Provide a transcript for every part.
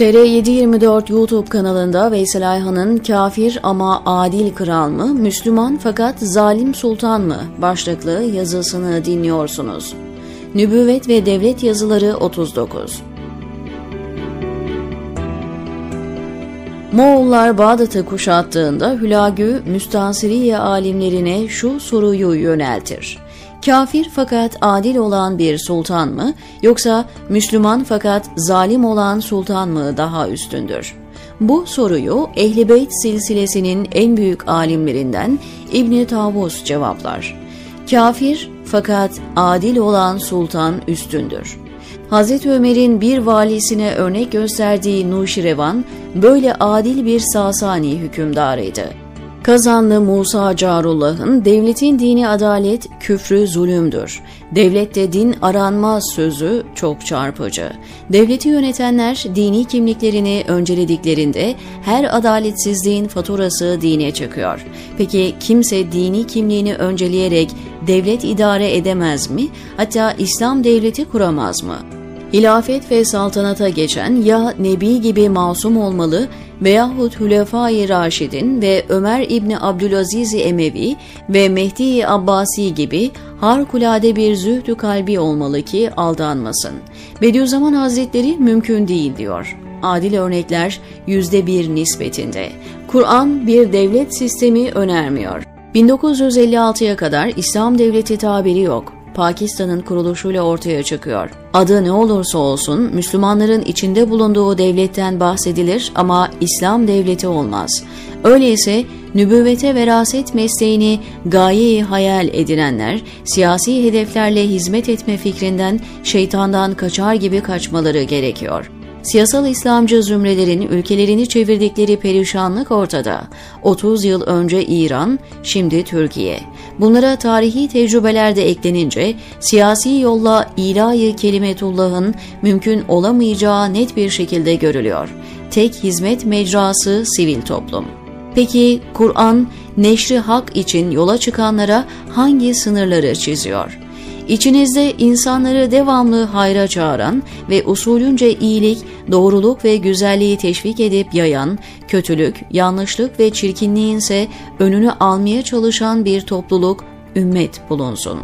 TR724 YouTube kanalında Veysel Ayhan'ın Kafir ama Adil Kral mı, Müslüman fakat Zalim Sultan mı başlıklı yazısını dinliyorsunuz. Nübüvvet ve Devlet Yazıları 39 Moğollar Bağdat'ı kuşattığında Hülagü, Müstansiriye alimlerine şu soruyu yöneltir. Kafir fakat adil olan bir sultan mı yoksa Müslüman fakat zalim olan sultan mı daha üstündür? Bu soruyu Ehli silsilesinin en büyük alimlerinden İbni Tavus cevaplar. Kafir fakat adil olan sultan üstündür. Hazreti Ömer'in bir valisine örnek gösterdiği Nuşirevan böyle adil bir Sasani hükümdarıydı. Kazanlı Musa Carullah'ın devletin dini adalet, küfrü zulümdür. Devlette din aranmaz sözü çok çarpıcı. Devleti yönetenler dini kimliklerini öncelediklerinde her adaletsizliğin faturası dine çıkıyor. Peki kimse dini kimliğini önceleyerek devlet idare edemez mi? Hatta İslam devleti kuramaz mı? Hilafet ve saltanata geçen ya Nebi gibi masum olmalı veyahut Hülefai Raşidin ve Ömer İbni Abdülaziz Emevi ve Mehdi Abbasi gibi harikulade bir zühdü kalbi olmalı ki aldanmasın. Bediüzzaman Hazretleri mümkün değil diyor. Adil örnekler yüzde bir nispetinde. Kur'an bir devlet sistemi önermiyor. 1956'ya kadar İslam devleti tabiri yok. Pakistan'ın kuruluşuyla ortaya çıkıyor. Adı ne olursa olsun Müslümanların içinde bulunduğu devletten bahsedilir ama İslam devleti olmaz. Öyleyse nübüvvete veraset mesleğini gayeyi hayal edinenler, siyasi hedeflerle hizmet etme fikrinden şeytandan kaçar gibi kaçmaları gerekiyor.'' Siyasal İslamcı zümrelerin ülkelerini çevirdikleri perişanlık ortada. 30 yıl önce İran, şimdi Türkiye. Bunlara tarihi tecrübeler de eklenince siyasi yolla ilahi kelimetullah'ın mümkün olamayacağı net bir şekilde görülüyor. Tek hizmet mecrası sivil toplum. Peki Kur'an neşri hak için yola çıkanlara hangi sınırları çiziyor? İçinizde insanları devamlı hayra çağıran ve usulünce iyilik, doğruluk ve güzelliği teşvik edip yayan, kötülük, yanlışlık ve çirkinliğin ise önünü almaya çalışan bir topluluk, ümmet bulunsun.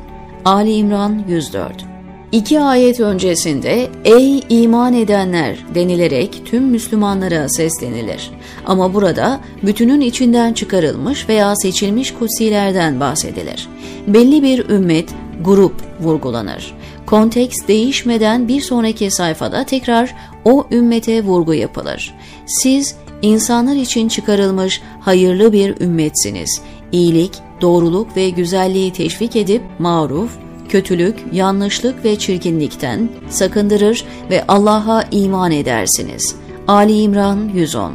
Ali İmran 104 İki ayet öncesinde ey iman edenler denilerek tüm Müslümanlara seslenilir. Ama burada bütünün içinden çıkarılmış veya seçilmiş kutsilerden bahsedilir. Belli bir ümmet grup vurgulanır. Konteks değişmeden bir sonraki sayfada tekrar o ümmete vurgu yapılır. Siz insanlar için çıkarılmış hayırlı bir ümmetsiniz. İyilik, doğruluk ve güzelliği teşvik edip maruf, kötülük, yanlışlık ve çirkinlikten sakındırır ve Allah'a iman edersiniz. Ali İmran 110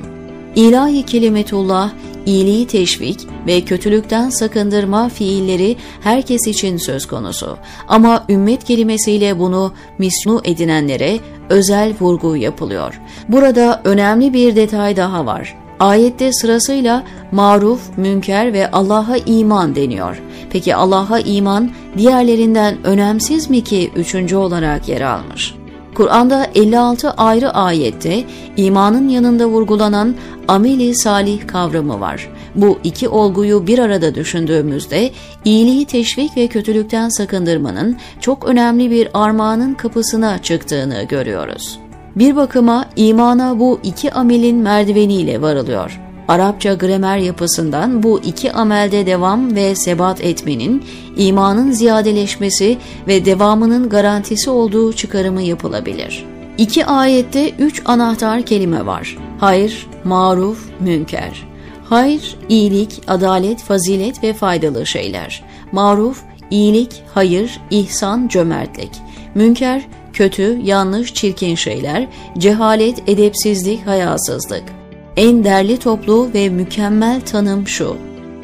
İlahi kelimetullah iyiliği teşvik ve kötülükten sakındırma fiilleri herkes için söz konusu. Ama ümmet kelimesiyle bunu misnu edinenlere özel vurgu yapılıyor. Burada önemli bir detay daha var. Ayette sırasıyla maruf, münker ve Allah'a iman deniyor. Peki Allah'a iman diğerlerinden önemsiz mi ki üçüncü olarak yer almış? Kur'an'da 56 ayrı ayette imanın yanında vurgulanan ameli salih kavramı var. Bu iki olguyu bir arada düşündüğümüzde iyiliği teşvik ve kötülükten sakındırmanın çok önemli bir armağanın kapısına çıktığını görüyoruz. Bir bakıma imana bu iki amelin merdiveniyle varılıyor. Arapça gramer yapısından bu iki amelde devam ve sebat etmenin, imanın ziyadeleşmesi ve devamının garantisi olduğu çıkarımı yapılabilir. İki ayette üç anahtar kelime var. Hayır, maruf, münker. Hayır, iyilik, adalet, fazilet ve faydalı şeyler. Maruf, iyilik, hayır, ihsan, cömertlik. Münker, kötü, yanlış, çirkin şeyler, cehalet, edepsizlik, hayasızlık. En derli toplu ve mükemmel tanım şu.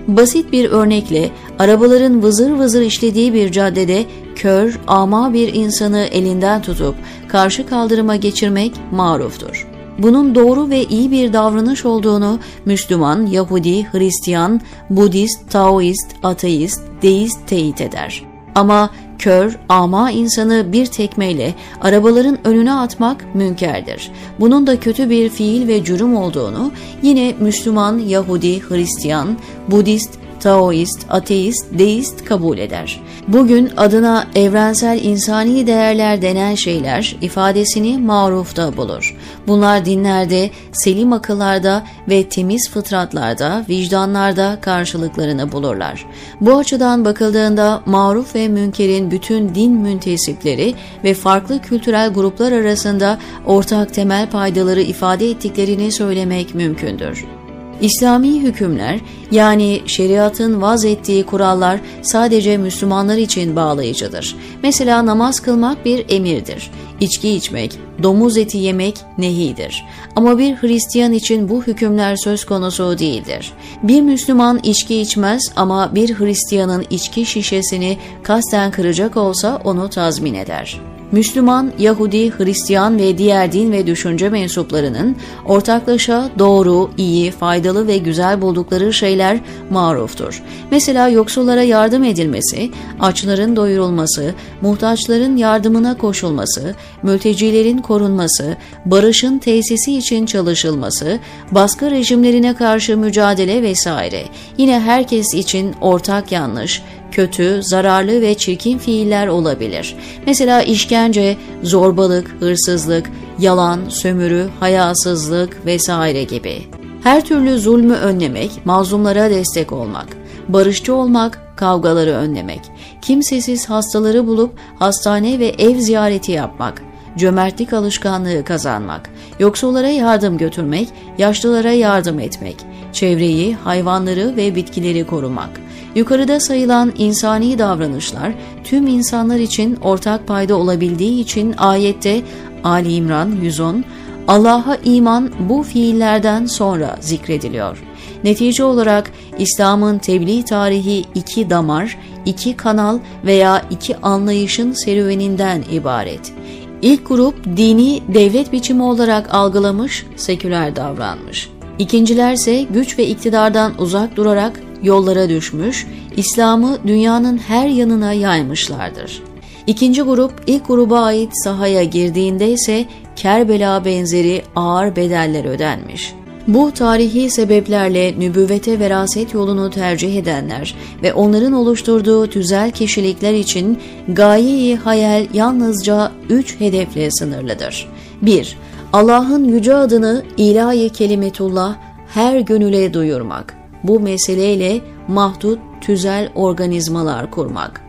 Basit bir örnekle arabaların vızır vızır işlediği bir caddede kör, ama bir insanı elinden tutup karşı kaldırıma geçirmek maruftur. Bunun doğru ve iyi bir davranış olduğunu Müslüman, Yahudi, Hristiyan, Budist, Taoist, Ateist, Deist teyit eder. Ama kör, ama insanı bir tekmeyle arabaların önüne atmak münkerdir. Bunun da kötü bir fiil ve cürüm olduğunu yine Müslüman, Yahudi, Hristiyan, Budist, Taoist, ateist, deist kabul eder. Bugün adına evrensel insani değerler denen şeyler ifadesini marufta bulur. Bunlar dinlerde, selim akıllarda ve temiz fıtratlarda, vicdanlarda karşılıklarını bulurlar. Bu açıdan bakıldığında maruf ve münkerin bütün din müntesipleri ve farklı kültürel gruplar arasında ortak temel paydaları ifade ettiklerini söylemek mümkündür. İslami hükümler yani şeriatın vaz ettiği kurallar sadece Müslümanlar için bağlayıcıdır. Mesela namaz kılmak bir emirdir. İçki içmek, domuz eti yemek nehidir. Ama bir Hristiyan için bu hükümler söz konusu değildir. Bir Müslüman içki içmez ama bir Hristiyanın içki şişesini kasten kıracak olsa onu tazmin eder. Müslüman, Yahudi, Hristiyan ve diğer din ve düşünce mensuplarının ortaklaşa doğru, iyi, faydalı ve güzel buldukları şeyler maruftur. Mesela yoksullara yardım edilmesi, açların doyurulması, muhtaçların yardımına koşulması, mültecilerin korunması, barışın tesisi için çalışılması, baskı rejimlerine karşı mücadele vesaire. Yine herkes için ortak yanlış, kötü, zararlı ve çirkin fiiller olabilir. Mesela işkence, zorbalık, hırsızlık, yalan, sömürü, hayasızlık vesaire gibi. Her türlü zulmü önlemek, mazlumlara destek olmak, barışçı olmak, kavgaları önlemek, kimsesiz hastaları bulup hastane ve ev ziyareti yapmak, cömertlik alışkanlığı kazanmak, yoksullara yardım götürmek, yaşlılara yardım etmek, çevreyi, hayvanları ve bitkileri korumak, Yukarıda sayılan insani davranışlar tüm insanlar için ortak payda olabildiği için ayette Ali İmran 110 Allah'a iman bu fiillerden sonra zikrediliyor. Netice olarak İslam'ın tebliğ tarihi iki damar, iki kanal veya iki anlayışın serüveninden ibaret. İlk grup dini devlet biçimi olarak algılamış, seküler davranmış. İkincilerse güç ve iktidardan uzak durarak yollara düşmüş, İslam'ı dünyanın her yanına yaymışlardır. İkinci grup ilk gruba ait sahaya girdiğinde ise Kerbela benzeri ağır bedeller ödenmiş. Bu tarihi sebeplerle nübüvvete veraset yolunu tercih edenler ve onların oluşturduğu tüzel kişilikler için gayeyi hayal yalnızca üç hedefle sınırlıdır. 1. Allah'ın yüce adını ilahi kelimetullah her gönüle duyurmak bu meseleyle mahdut tüzel organizmalar kurmak.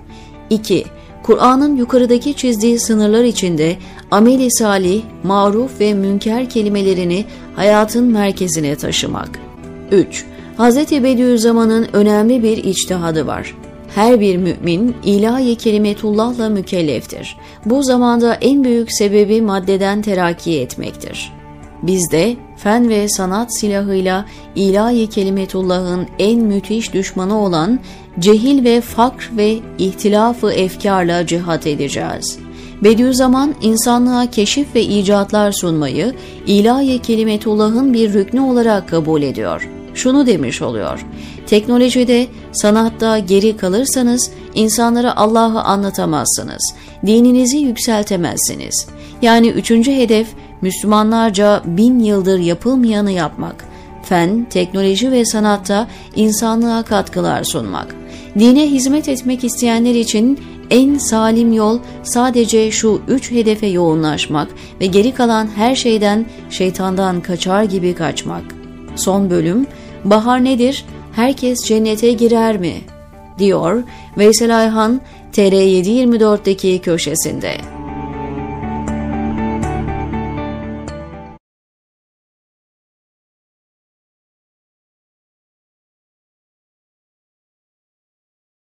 2. Kur'an'ın yukarıdaki çizdiği sınırlar içinde ameli salih, maruf ve münker kelimelerini hayatın merkezine taşımak. 3. Hz. Bediüzzaman'ın önemli bir içtihadı var. Her bir mümin ilahi kelimetullahla mükelleftir. Bu zamanda en büyük sebebi maddeden terakki etmektir. Biz de fen ve sanat silahıyla ilahi kelimetullahın en müthiş düşmanı olan cehil ve fakr ve ihtilafı efkarla cihat edeceğiz. Bediüzzaman insanlığa keşif ve icatlar sunmayı ilahi kelimetullahın bir rüknü olarak kabul ediyor. Şunu demiş oluyor. Teknolojide, sanatta geri kalırsanız insanlara Allah'ı anlatamazsınız. Dininizi yükseltemezsiniz. Yani üçüncü hedef Müslümanlarca bin yıldır yapılmayanı yapmak, fen, teknoloji ve sanatta insanlığa katkılar sunmak. Dine hizmet etmek isteyenler için en salim yol sadece şu üç hedefe yoğunlaşmak ve geri kalan her şeyden şeytandan kaçar gibi kaçmak. Son bölüm, bahar nedir, herkes cennete girer mi? diyor Veysel Ayhan TR724'deki köşesinde.